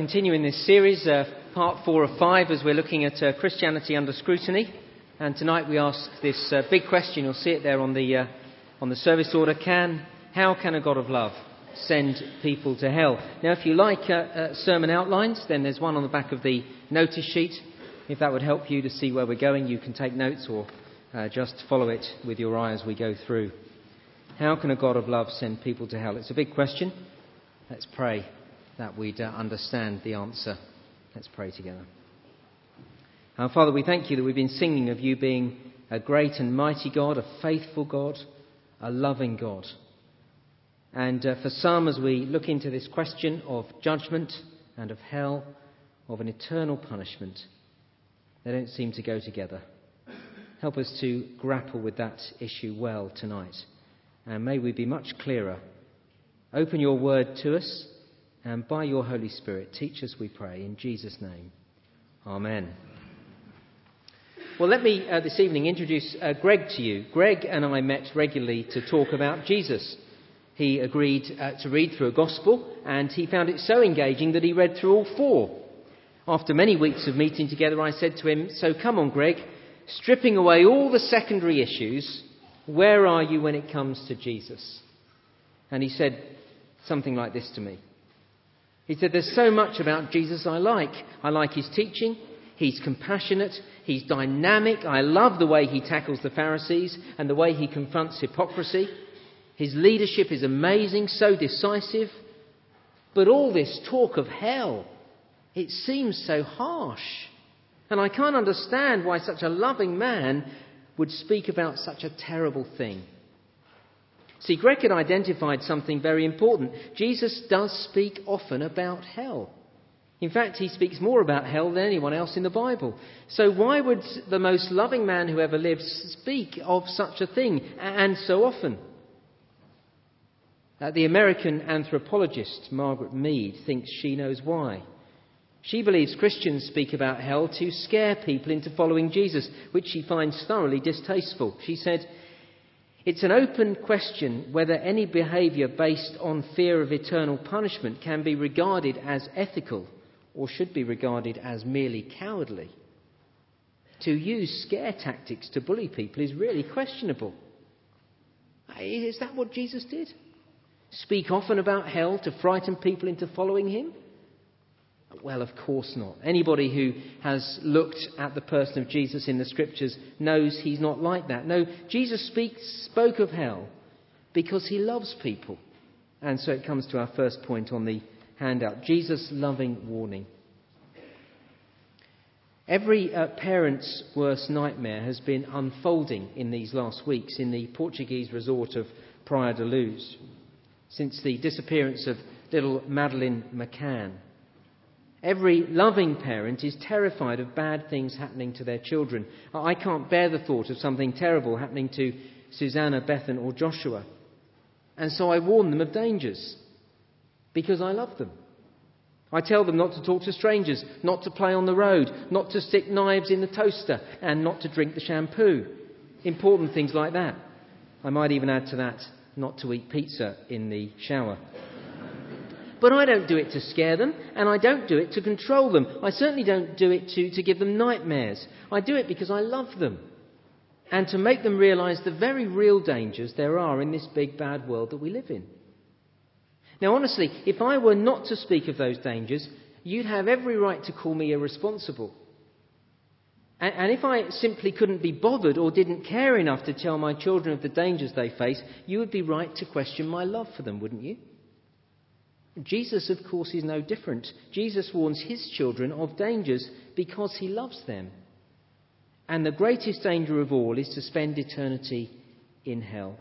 continuing this series, uh, part four of five, as we're looking at uh, Christianity under scrutiny. And tonight we ask this uh, big question. You'll see it there on the, uh, on the service order. Can, how can a God of love send people to hell? Now, if you like uh, uh, sermon outlines, then there's one on the back of the notice sheet. If that would help you to see where we're going, you can take notes or just follow it with your eye as we go through. How can a God of love send people to hell? It's a big question. Let's pray that we'd uh, understand the answer. Let's pray together. Our Father, we thank you that we've been singing of you being a great and mighty God, a faithful God, a loving God. And uh, for some, as we look into this question of judgment and of hell, of an eternal punishment, they don't seem to go together. Help us to grapple with that issue well tonight. And may we be much clearer. Open your word to us and by your Holy Spirit, teach us, we pray, in Jesus' name. Amen. Well, let me uh, this evening introduce uh, Greg to you. Greg and I met regularly to talk about Jesus. He agreed uh, to read through a gospel, and he found it so engaging that he read through all four. After many weeks of meeting together, I said to him, So come on, Greg, stripping away all the secondary issues, where are you when it comes to Jesus? And he said something like this to me he said, There's so much about Jesus I like. I like his teaching. He's compassionate. He's dynamic. I love the way he tackles the Pharisees and the way he confronts hypocrisy. His leadership is amazing, so decisive. But all this talk of hell, it seems so harsh. And I can't understand why such a loving man would speak about such a terrible thing. See, had identified something very important. Jesus does speak often about hell. In fact, he speaks more about hell than anyone else in the Bible. So, why would the most loving man who ever lived speak of such a thing and so often? Uh, the American anthropologist Margaret Mead thinks she knows why. She believes Christians speak about hell to scare people into following Jesus, which she finds thoroughly distasteful. She said, it's an open question whether any behaviour based on fear of eternal punishment can be regarded as ethical or should be regarded as merely cowardly. To use scare tactics to bully people is really questionable. Eh, is that what Jesus did? Speak often about hell to frighten people into following him? Well, of course not. Anybody who has looked at the person of Jesus in the scriptures knows he's not like that. No, Jesus speaks, spoke of hell because he loves people. And so it comes to our first point on the handout Jesus' loving warning. Every uh, parent's worst nightmare has been unfolding in these last weeks in the Portuguese resort of Praia da Luz since the disappearance of little Madeleine McCann. Every loving parent is terrified of bad things happening to their children. I can't bear the thought of something terrible happening to Susanna, Bethan, or Joshua. And so I warn them of dangers because I love them. I tell them not to talk to strangers, not to play on the road, not to stick knives in the toaster, and not to drink the shampoo. Important things like that. I might even add to that not to eat pizza in the shower. But I don't do it to scare them, and I don't do it to control them. I certainly don't do it to, to give them nightmares. I do it because I love them, and to make them realize the very real dangers there are in this big bad world that we live in. Now, honestly, if I were not to speak of those dangers, you'd have every right to call me irresponsible. And, and if I simply couldn't be bothered or didn't care enough to tell my children of the dangers they face, you would be right to question my love for them, wouldn't you? Jesus, of course, is no different. Jesus warns his children of dangers because he loves them. And the greatest danger of all is to spend eternity in hell.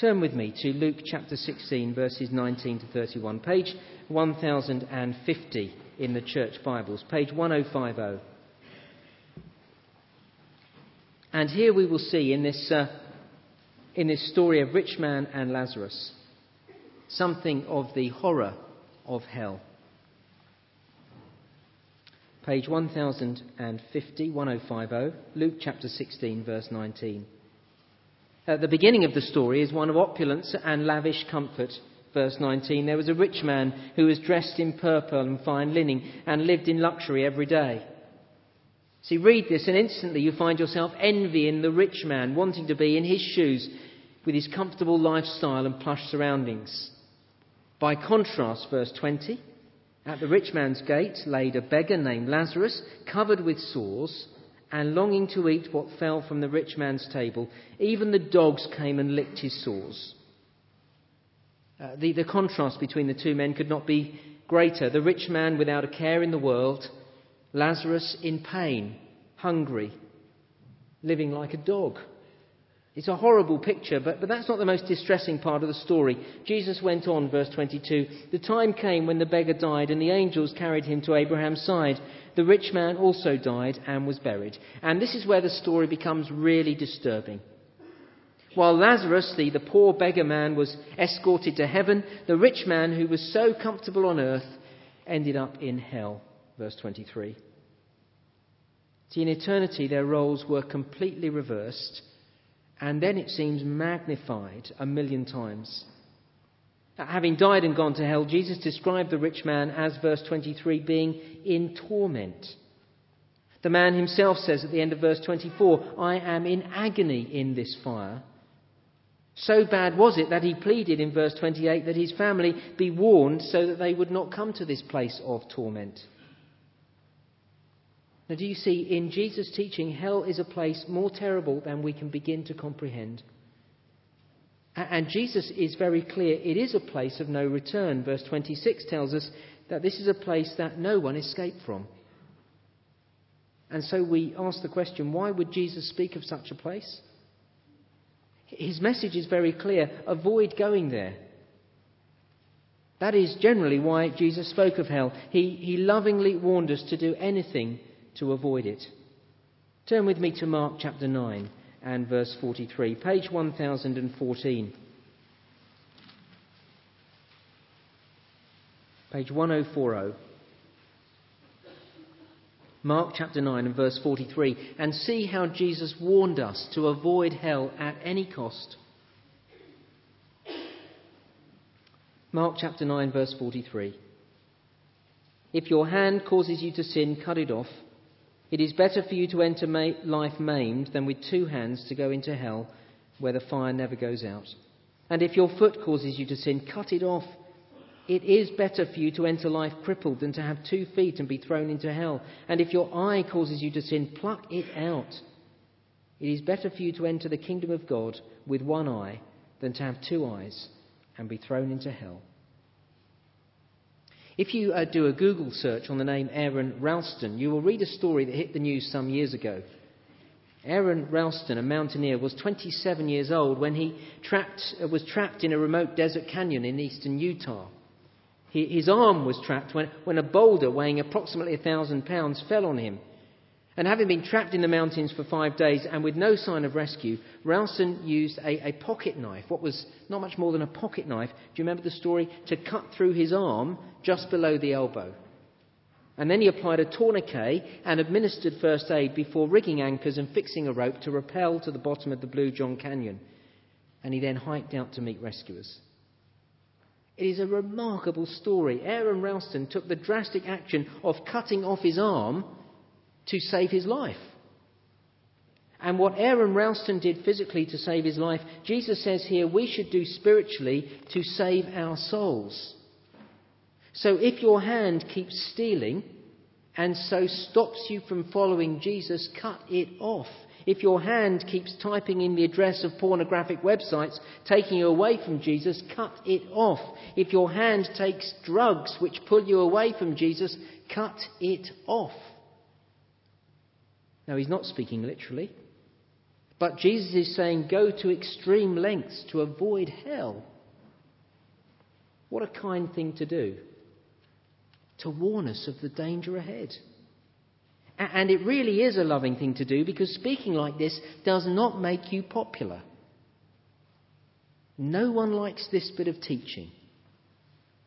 Turn with me to Luke chapter 16, verses 19 to 31, page 1050 in the church Bibles, page 1050. And here we will see in this, uh, in this story of rich man and Lazarus something of the horror of hell. Page 1050, 1050, Luke chapter 16, verse 19. At the beginning of the story is one of opulence and lavish comfort verse 19, there was a rich man who was dressed in purple and fine linen and lived in luxury every day. See, read this, and instantly you find yourself envying the rich man, wanting to be in his shoes with his comfortable lifestyle and plush surroundings. By contrast, verse 20, at the rich man's gate laid a beggar named Lazarus, covered with sores and longing to eat what fell from the rich man's table. Even the dogs came and licked his sores. Uh, the, the contrast between the two men could not be greater. The rich man without a care in the world, Lazarus in pain, hungry, living like a dog. It's a horrible picture, but, but that's not the most distressing part of the story. Jesus went on, verse 22 The time came when the beggar died, and the angels carried him to Abraham's side. The rich man also died and was buried. And this is where the story becomes really disturbing. While Lazarus, the, the poor beggar man, was escorted to heaven, the rich man who was so comfortable on earth ended up in hell. Verse 23. See, in eternity, their roles were completely reversed and then it seems magnified a million times. Having died and gone to hell, Jesus described the rich man as, verse 23, being in torment. The man himself says at the end of verse 24, I am in agony in this fire. So bad was it that he pleaded in verse 28 that his family be warned so that they would not come to this place of torment. Now, do you see, in Jesus' teaching, hell is a place more terrible than we can begin to comprehend. And Jesus is very clear it is a place of no return. Verse 26 tells us that this is a place that no one escaped from. And so we ask the question why would Jesus speak of such a place? His message is very clear avoid going there. That is generally why Jesus spoke of hell. He, he lovingly warned us to do anything to avoid it. Turn with me to Mark chapter 9 and verse 43, page 1014. Page 1040. Mark chapter 9 and verse 43, and see how Jesus warned us to avoid hell at any cost. Mark chapter 9, verse 43. If your hand causes you to sin, cut it off. It is better for you to enter life maimed than with two hands to go into hell, where the fire never goes out. And if your foot causes you to sin, cut it off. It is better for you to enter life crippled than to have two feet and be thrown into hell. And if your eye causes you to sin, pluck it out. It is better for you to enter the kingdom of God with one eye than to have two eyes and be thrown into hell. If you uh, do a Google search on the name Aron Ralston, you will read a story that hit the news some years ago. Aron Ralston, a mountaineer, was 27 years old when he trapped, uh, was trapped in a remote desert canyon in eastern Utah. He, his arm was trapped when, when a boulder weighing approximately 1,000 pounds fell on him. And having been trapped in the mountains for five days and with no sign of rescue, Ralston used a, a, pocket knife, what was not much more than a pocket knife, do you remember the story? To cut through his arm just below the elbow. And then he applied a tourniquet and administered first aid before rigging anchors and fixing a rope to rappel to the bottom of the Blue John Canyon. And he then hiked out to meet rescuers. It is a remarkable story. Aron Ralston took the drastic action of cutting off his arm to save his life. And what Aron Ralston did physically to save his life, Jesus says here we should do spiritually to save our souls. So if your hand keeps stealing and so stops you from following Jesus, cut it off. If your hand keeps typing in the address of pornographic websites, taking you away from Jesus, cut it off. If your hand takes drugs which pull you away from Jesus, cut it off. Now, he's not speaking literally, but Jesus is saying go to extreme lengths to avoid hell. What a kind thing to do. To warn us of the danger ahead. And it really is a loving thing to do because speaking like this does not make you popular. No one likes this bit of teaching.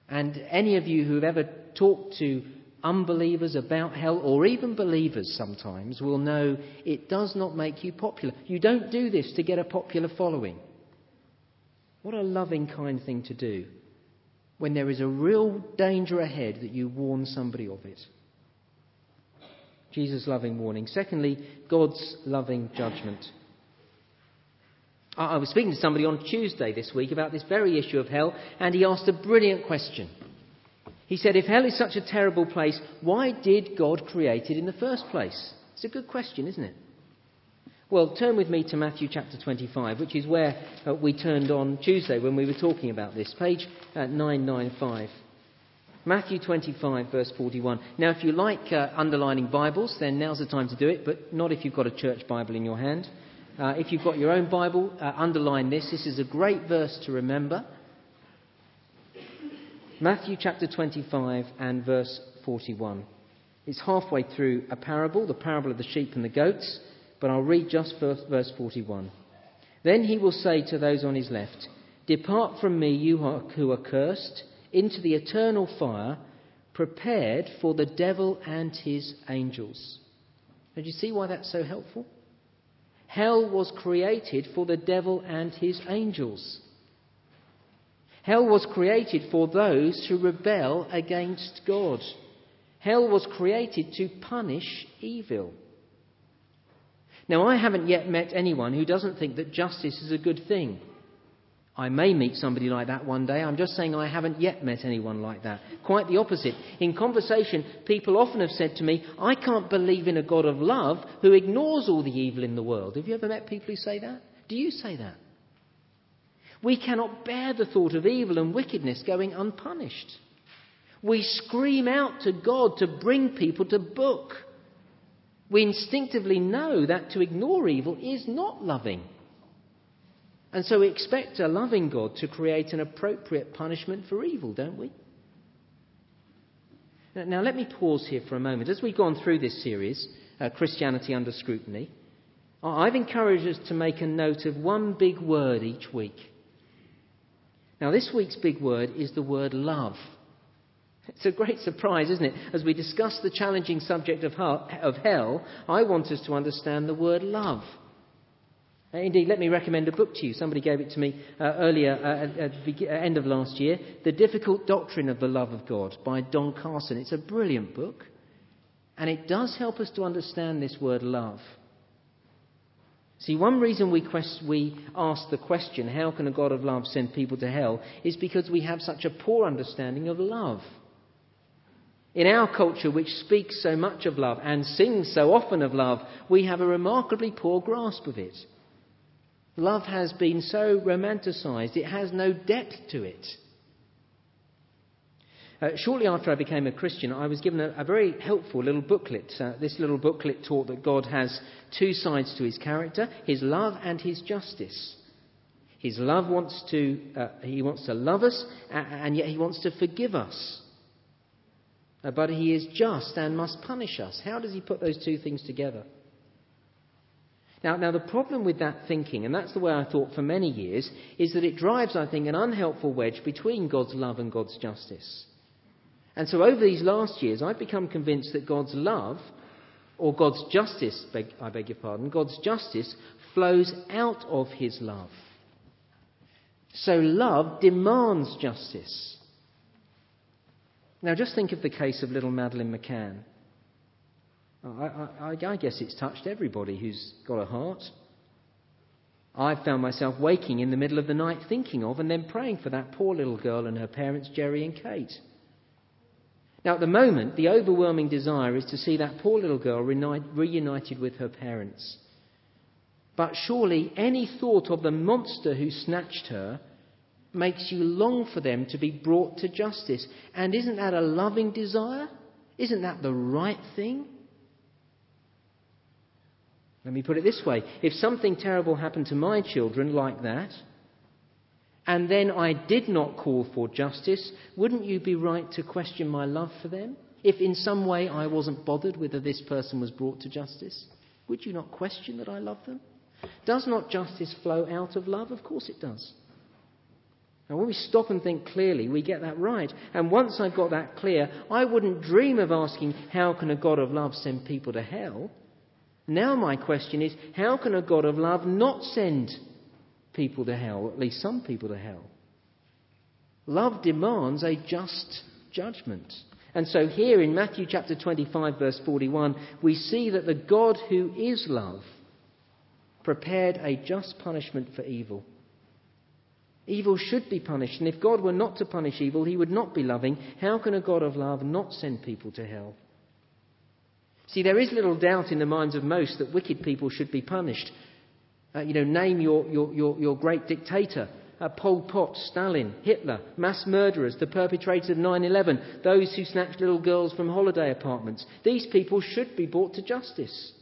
And any of you who have ever talked to unbelievers about hell, or even believers sometimes, will know it does not make you popular. You don't do this to get a popular following. What a loving, kind thing to do. when there is a real danger ahead that you warn somebody of it. Jesus' loving warning. Secondly, God's loving judgment. I was speaking to somebody on Tuesday this week about this very issue of hell, and he asked a brilliant question. He said, If hell is such a terrible place, why did God create it in the first place? It's a good question, isn't it? Well, turn with me to Matthew chapter 25, which is where uh, we turned on Tuesday when we were talking about this. Page uh, 995. Matthew 25, verse 41. Now, if you like uh, underlining Bibles, then now's the time to do it, but not if you've got a church Bible in your hand. Uh, if you've got your own Bible, uh, underline this. This is a great verse to remember. Matthew chapter 25 and verse 41. It's halfway through a parable, the parable of the sheep and the goats but I'll read just verse 41. Then he will say to those on his left, Depart from me, you who are cursed, into the eternal fire prepared for the devil and his angels. Did you see why that's so helpful? Hell was created for the devil and his angels. Hell was created for those who rebel against God. Hell was created to punish evil. Now, I haven't yet met anyone who doesn't think that justice is a good thing. I may meet somebody like that one day. I'm just saying I haven't yet met anyone like that. Quite the opposite. In conversation, people often have said to me, I can't believe in a God of love who ignores all the evil in the world. Have you ever met people who say that? Do you say that? We cannot bear the thought of evil and wickedness going unpunished. We scream out to God to bring people to book. We instinctively know that to ignore evil is not loving. And so we expect a loving God to create an appropriate punishment for evil, don't we? Now, let me pause here for a moment. As we've gone through this series, uh, Christianity Under Scrutiny, I've encouraged us to make a note of one big word each week. Now, this week's big word is the word love. It's a great surprise, isn't it? As we discuss the challenging subject of hell, I want us to understand the word love. Uh, indeed, let me recommend a book to you. Somebody gave it to me uh, earlier uh, at the end of last year The Difficult Doctrine of the Love of God by Don Carson. It's a brilliant book, and it does help us to understand this word love. See, one reason we, quest- we ask the question, how can a God of love send people to hell, is because we have such a poor understanding of love. In our culture, which speaks so much of love and sings so often of love, we have a remarkably poor grasp of it. Love has been so romanticized, it has no depth to it. Uh, shortly after I became a Christian, I was given a, a very helpful little booklet. Uh, this little booklet taught that God has two sides to his character his love and his justice. His love wants to, uh, he wants to love us, and yet he wants to forgive us. Uh, but he is just and must punish us. How does he put those two things together? Now, now, the problem with that thinking, and that's the way I thought for many years, is that it drives, I think, an unhelpful wedge between God's love and God's justice. And so over these last years, I've become convinced that God's love, or God's justice, beg, I beg your pardon, God's justice flows out of his love. So love demands justice. Now, just think of the case of little Madeleine McCann. Oh, I, I, I guess it's touched everybody who's got a heart. I've found myself waking in the middle of the night thinking of and then praying for that poor little girl and her parents, Gerry and Kate. Now, at the moment, the overwhelming desire is to see that poor little girl reunited with her parents. But surely any thought of the monster who snatched her makes you long for them to be brought to justice. And isn't that a loving desire? Isn't that the right thing? Let me put it this way if something terrible happened to my children like that, and then I did not call for justice, wouldn't you be right to question my love for them? If in some way I wasn't bothered whether this person was brought to justice, would you not question that I love them? Does not justice flow out of love? Of course it does. Now, when we stop and think clearly, we get that right. And once I've got that clear, I wouldn't dream of asking, how can a God of love send people to hell? Now, my question is, how can a God of love not send people to hell, at least some people to hell? Love demands a just judgment. And so here in Matthew chapter 25, verse 41, we see that the God who is love prepared a just punishment for evil. Evil should be punished, and if God were not to punish evil, he would not be loving. How can a God of love not send people to hell? See, there is little doubt in the minds of most that wicked people should be punished. Uh, you know, name your, your, your, your great dictator uh, Pol Pot, Stalin, Hitler, mass murderers, the perpetrators of 9 11, those who snatched little girls from holiday apartments. These people should be brought to justice.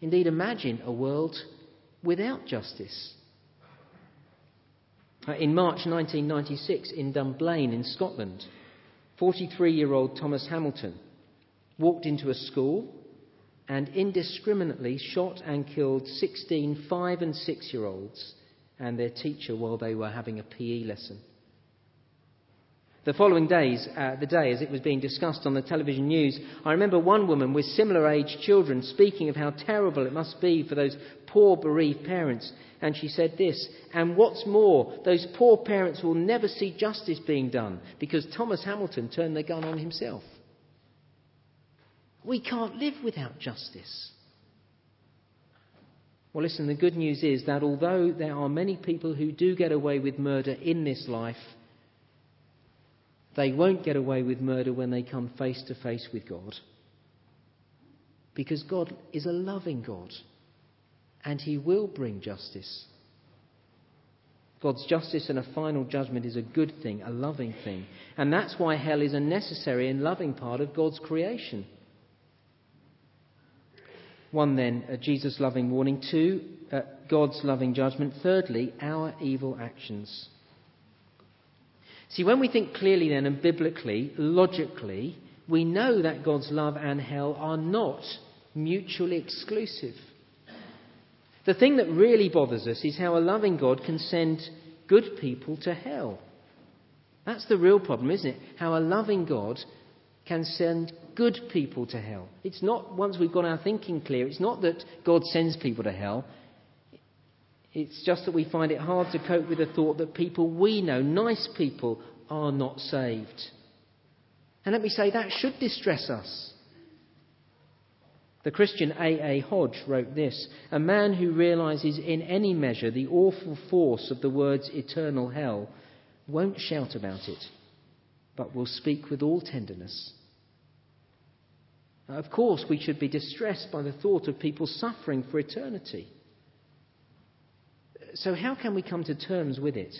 Indeed, imagine a world without justice. Uh, in March 1996, in Dunblane in Scotland, 43 year old Thomas Hamilton walked into a school and indiscriminately shot and killed 16 five and six year olds and their teacher while they were having a PE lesson. The following days, uh, the day as it was being discussed on the television news, I remember one woman with similar aged children speaking of how terrible it must be for those poor bereaved parents. And she said this, and what's more, those poor parents will never see justice being done because Thomas Hamilton turned the gun on himself. We can't live without justice. Well, listen, the good news is that although there are many people who do get away with murder in this life, they won't get away with murder when they come face to face with God. Because God is a loving God and He will bring justice. God's justice and a final judgment is a good thing, a loving thing. And that's why hell is a necessary and loving part of God's creation. One, then, Jesus' loving warning. Two, uh, God's loving judgment. Thirdly, our evil actions. See, when we think clearly then and biblically, logically, we know that God's love and hell are not mutually exclusive. The thing that really bothers us is how a loving God can send good people to hell. That's the real problem, isn't it? How a loving God can send good people to hell. It's not, once we've got our thinking clear, it's not that God sends people to hell. It's just that we find it hard to cope with the thought that people we know, nice people, are not saved. And let me say, that should distress us. The Christian A. A. Hodge wrote this A man who realizes in any measure the awful force of the words eternal hell won't shout about it but will speak with all tenderness. Now, of course, we should be distressed by the thought of people suffering for eternity. So, how can we come to terms with it?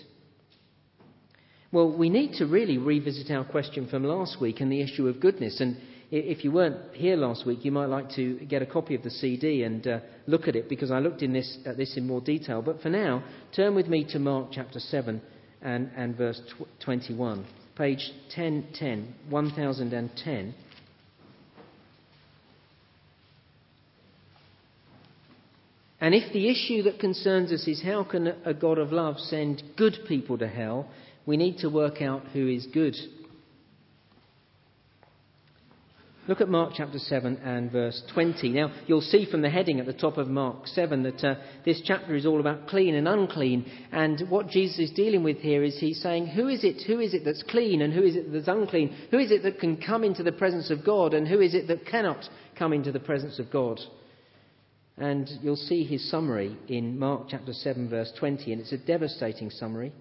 Well, we need to really revisit our question from last week and the issue of goodness. And if you weren't here last week, you might like to get a copy of the CD and uh, look at it because I looked this, at this in more detail. But for now, turn with me to Mark chapter 7 and, and verse tw- 21 page 1010, 1010. And if the issue that concerns us is how can a God of love send good people to hell, we need to work out who is good Look at Mark chapter 7 and verse 20. Now, you'll see from the heading at the top of Mark 7 that uh, this chapter is all about clean and unclean. And what Jesus is dealing with here is he's saying, who is it, who is it that's clean and who is it that's unclean? Who is it that can come into the presence of God and who is it that cannot come into the presence of God? And you'll see his summary in Mark chapter 7 verse 20, and it's a devastating summary.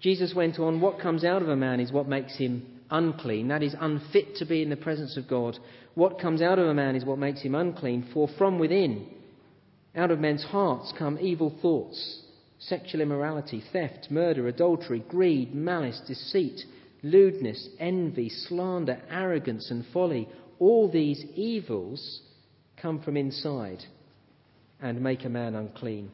Jesus went on, What comes out of a man is what makes him unclean, that is, unfit to be in the presence of God. What comes out of a man is what makes him unclean, for from within, out of men's hearts, come evil thoughts, sexual immorality, theft, murder, adultery, greed, malice, deceit, lewdness, envy, slander, arrogance, and folly. All these evils come from inside and make a man unclean.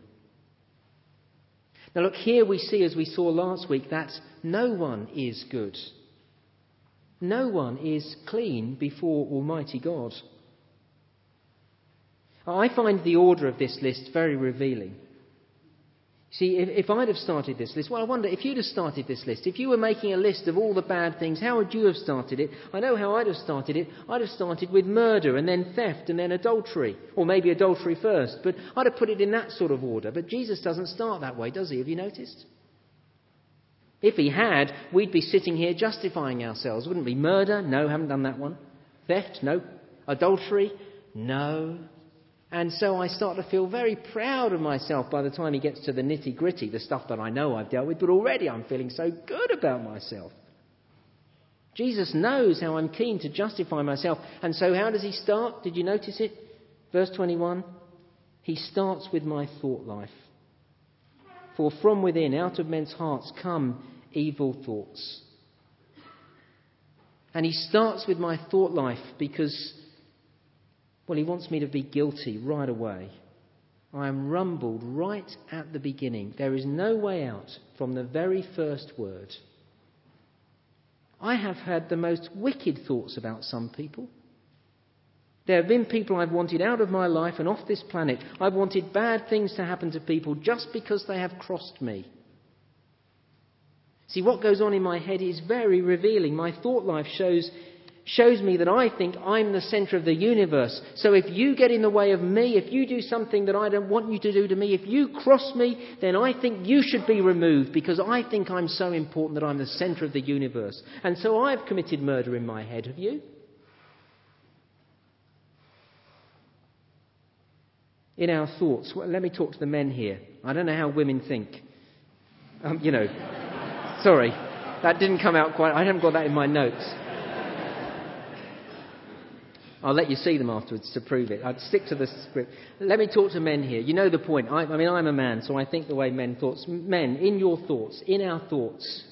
Now, look, here we see, as we saw last week, that no one is good. No one is clean before Almighty God. I find the order of this list very revealing. See, if, if, I'd have started this list, well, I wonder if you'd have started this list, if you were making a list of all the bad things, how would you have started it? I know how I'd have started it. I'd have started with murder and then theft and then adultery, or maybe adultery first, but I'd have put it in that sort of order. But Jesus doesn't start that way, does he? Have you noticed? If he had, we'd be sitting here justifying ourselves, wouldn't we? Murder? No, haven't done that one. Theft? No. Adultery? No. And so I start to feel very proud of myself by the time he gets to the nitty gritty, the stuff that I know I've dealt with, but already I'm feeling so good about myself. Jesus knows how I'm keen to justify myself. And so, how does he start? Did you notice it? Verse 21 He starts with my thought life. For from within, out of men's hearts, come evil thoughts. And he starts with my thought life because, well, he wants me to be guilty right away. I am rumbled right at the beginning. There is no way out from the very first word. I have had the most wicked thoughts about some people. There have been people I've wanted out of my life and off this planet. I've wanted bad things to happen to people just because they have crossed me. See, what goes on in my head is very revealing. My thought life shows, shows me that I think I'm the center of the universe. So if you get in the way of me, if you do something that I don't want you to do to me, if you cross me, then I think you should be removed because I think I'm so important that I'm the center of the universe. And so I've committed murder in my head. Have you? in our thoughts. Well, let me talk to the men here. I don't know how women think. Um, you know, sorry, that didn't come out quite. I haven't got that in my notes. I'll let you see them afterwards to prove it. I'd stick to the script. Let me talk to men here. You know the point. I, I mean, I'm a man, so I think the way men thoughts. Men, in your thoughts, in our thoughts,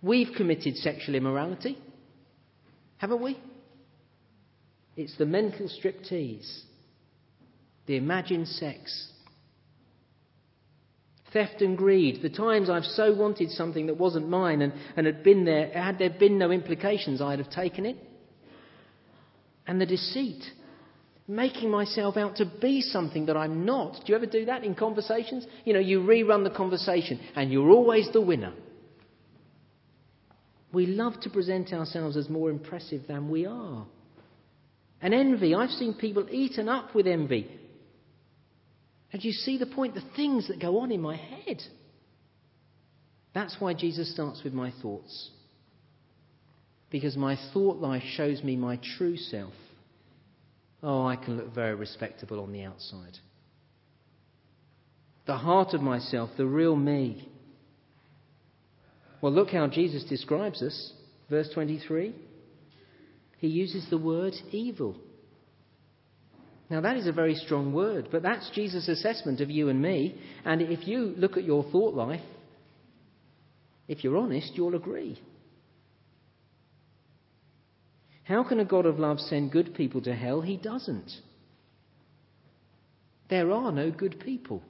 we've committed sexual immorality, haven't we? It's the mental striptease the imagined sex, theft and greed, the times I've so wanted something that wasn't mine and, and had been there, had there been no implications, I'd have taken it. And the deceit, making myself out to be something that I'm not. Do you ever do that in conversations? You know, you rerun the conversation and you're always the winner. We love to present ourselves as more impressive than we are. And envy, I've seen people eaten up with envy. And you see the point? The things that go on in my head. That's why Jesus starts with my thoughts. Because my thought life shows me my true self. Oh, I can look very respectable on the outside. The heart of myself, the real me. Well, look how Jesus describes us. Verse 23. He uses the word evil. Now, that is a very strong word, but that's Jesus' assessment of you and me. And if you look at your thought life, if you're honest, you'll agree. How can a God of love send good people to hell? He doesn't. There are no good people.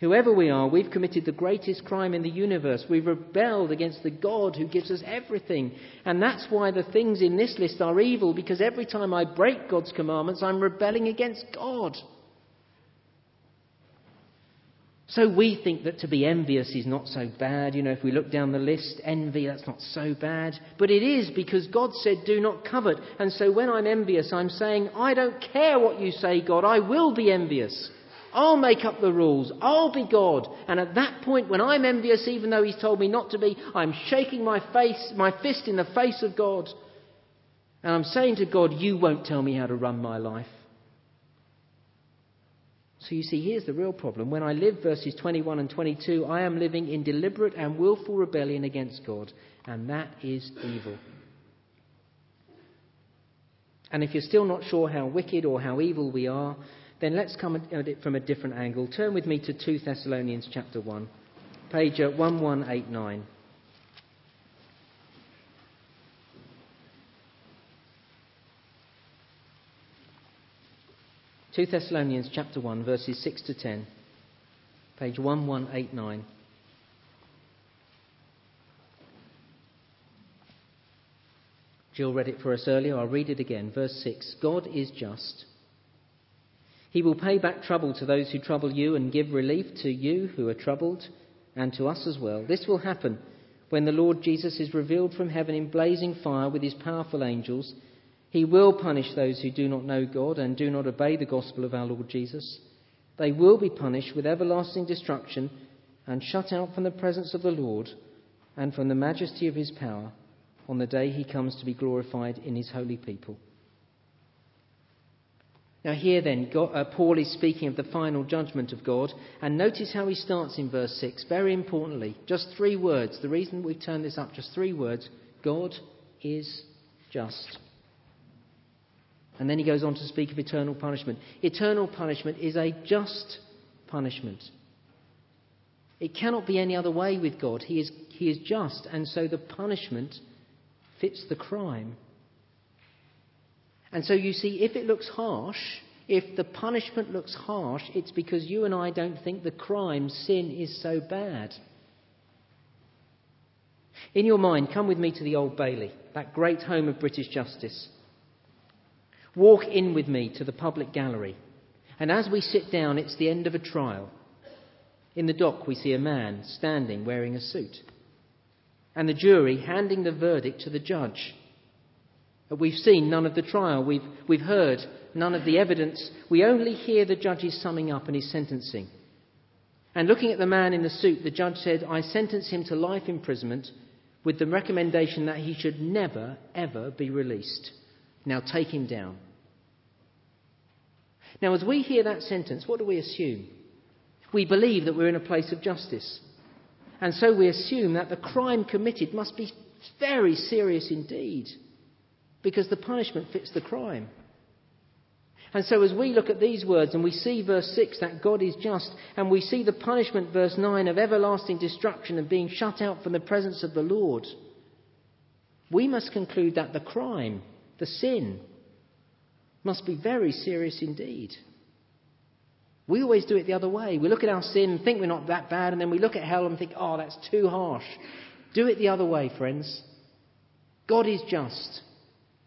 Whoever we are, we've committed the greatest crime in the universe. We've rebelled against the God who gives us everything. And that's why the things in this list are evil, because every time I break God's commandments, I'm rebelling against God. So we think that to be envious is not so bad. You know, if we look down the list, envy, that's not so bad. But it is because God said, do not covet. And so when I'm envious, I'm saying, I don't care what you say, God, I will be envious. I'll make up the rules. I'll be God. And at that point, when I'm envious, even though He's told me not to be, I'm shaking my face, my fist in the face of God. And I'm saying to God, You won't tell me how to run my life. So you see, here's the real problem. When I live verses 21 and 22, I am living in deliberate and willful rebellion against God. And that is evil. And if you're still not sure how wicked or how evil we are, then let's come at it from a different angle. Turn with me to 2 Thessalonians chapter 1, page uh, 1189. Two Thessalonians chapter one verses six to ten, page one one eight nine. Jill read it for us earlier. I'll read it again. Verse 6 God is just he will pay back trouble to those who trouble you and give relief to you who are troubled and to us as well. This will happen when the Lord Jesus is revealed from heaven in blazing fire with his powerful angels. He will punish those who do not know God and do not obey the gospel of our Lord Jesus. They will be punished with everlasting destruction and shut out from the presence of the Lord and from the majesty of his power on the day he comes to be glorified in his holy people. Now, here then, God, uh, Paul is speaking of the final judgment of God, and notice how he starts in verse 6. Very importantly, just three words. The reason we've turned this up, just three words God is just. And then he goes on to speak of eternal punishment. Eternal punishment is a just punishment. It cannot be any other way with God. He is, he is just, and so the punishment fits the crime. And so you see, if it looks harsh, if the punishment looks harsh, it's because you and I don't think the crime, sin, is so bad. In your mind, come with me to the Old Bailey, that great home of British justice. Walk in with me to the public gallery. And as we sit down, it's the end of a trial. In the dock, we see a man standing wearing a suit, and the jury handing the verdict to the judge. We've seen none of the trial, we've, we've heard none of the evidence. We only hear the judge's summing up and his sentencing. And looking at the man in the suit, the judge said, I sentence him to life imprisonment with the recommendation that he should never, ever be released. Now take him down. Now, as we hear that sentence, what do we assume? We believe that we're in a place of justice. And so we assume that the crime committed must be very serious indeed, because the punishment fits the crime. And so, as we look at these words and we see verse 6 that God is just, and we see the punishment, verse 9, of everlasting destruction and being shut out from the presence of the Lord, we must conclude that the crime, the sin, must be very serious indeed. We always do it the other way. We look at our sin and think we're not that bad, and then we look at hell and think, oh, that's too harsh. Do it the other way, friends. God is just.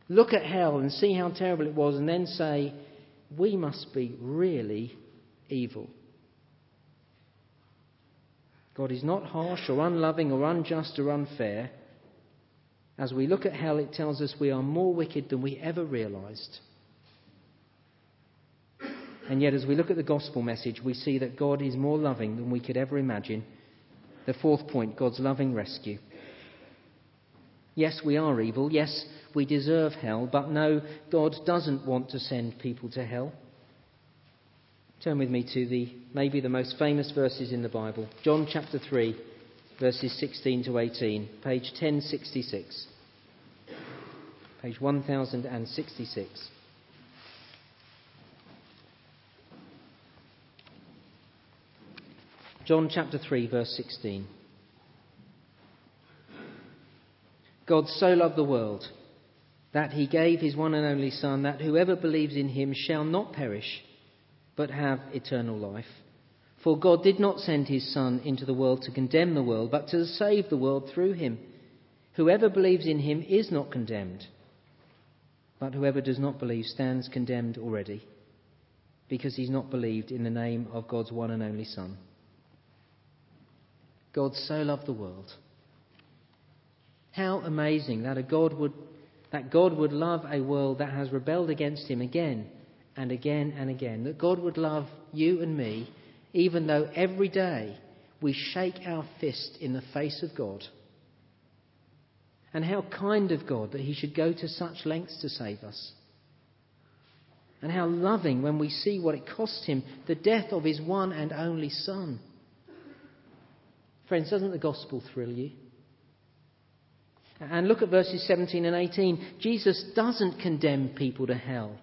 Look at hell and see how terrible it was, and then say, we must be really evil. God is not harsh or unloving or unjust or unfair. As we look at hell, it tells us we are more wicked than we ever realized. And yet, as we look at the gospel message, we see that God is more loving than we could ever imagine. The fourth point God's loving rescue. Yes, we are evil. Yes, we deserve hell. But no, God doesn't want to send people to hell. Turn with me to the maybe the most famous verses in the Bible John chapter 3, verses 16 to 18, page 1066. Page 1066. John chapter 3, verse 16. God so loved the world that he gave his one and only Son, that whoever believes in him shall not perish, but have eternal life. For God did not send his Son into the world to condemn the world, but to save the world through him. Whoever believes in him is not condemned, but whoever does not believe stands condemned already, because he's not believed in the name of God's one and only Son. God so loved the world. How amazing that a God would that God would love a world that has rebelled against him again and again and again. That God would love you and me even though every day we shake our fist in the face of God. And how kind of God that he should go to such lengths to save us. And how loving when we see what it cost him, the death of his one and only Son. Friends, doesn't the gospel thrill you? And look at verses 17 and 18. Jesus doesn't condemn people to hell.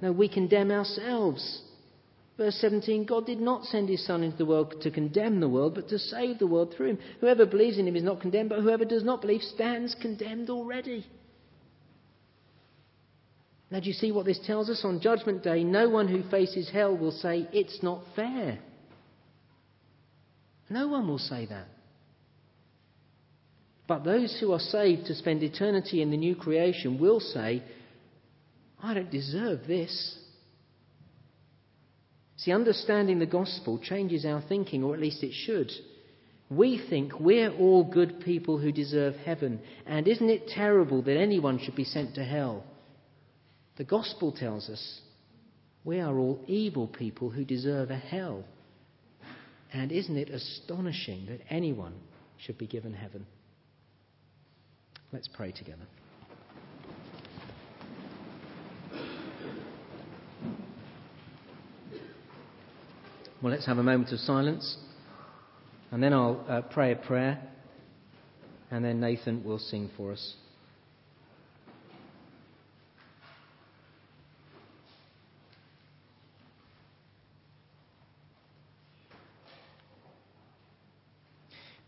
No, we condemn ourselves. Verse 17 God did not send his Son into the world to condemn the world, but to save the world through him. Whoever believes in him is not condemned, but whoever does not believe stands condemned already. Now, do you see what this tells us? On Judgment Day, no one who faces hell will say, It's not fair. No one will say that. But those who are saved to spend eternity in the new creation will say, I don't deserve this. See, understanding the gospel changes our thinking, or at least it should. We think we're all good people who deserve heaven, and isn't it terrible that anyone should be sent to hell? The gospel tells us we are all evil people who deserve a hell. And isn't it astonishing that anyone should be given heaven? Let's pray together. Well, let's have a moment of silence, and then I'll uh, pray a prayer, and then Nathan will sing for us.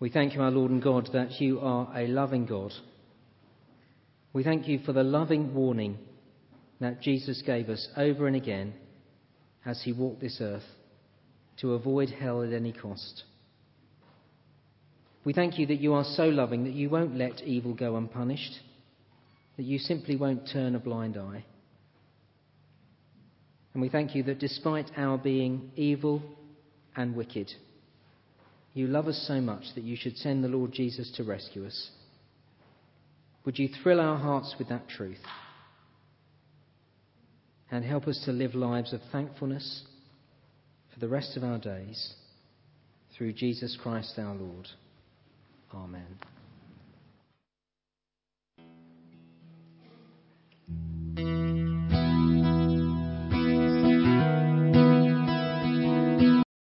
We thank you, our Lord and God, that you are a loving God. We thank you for the loving warning that Jesus gave us over and again as he walked this earth to avoid hell at any cost. We thank you that you are so loving that you won't let evil go unpunished, that you simply won't turn a blind eye. And we thank you that despite our being evil and wicked, you love us so much that you should send the Lord Jesus to rescue us. Would you thrill our hearts with that truth and help us to live lives of thankfulness for the rest of our days, through Jesus Christ our Lord. Amen.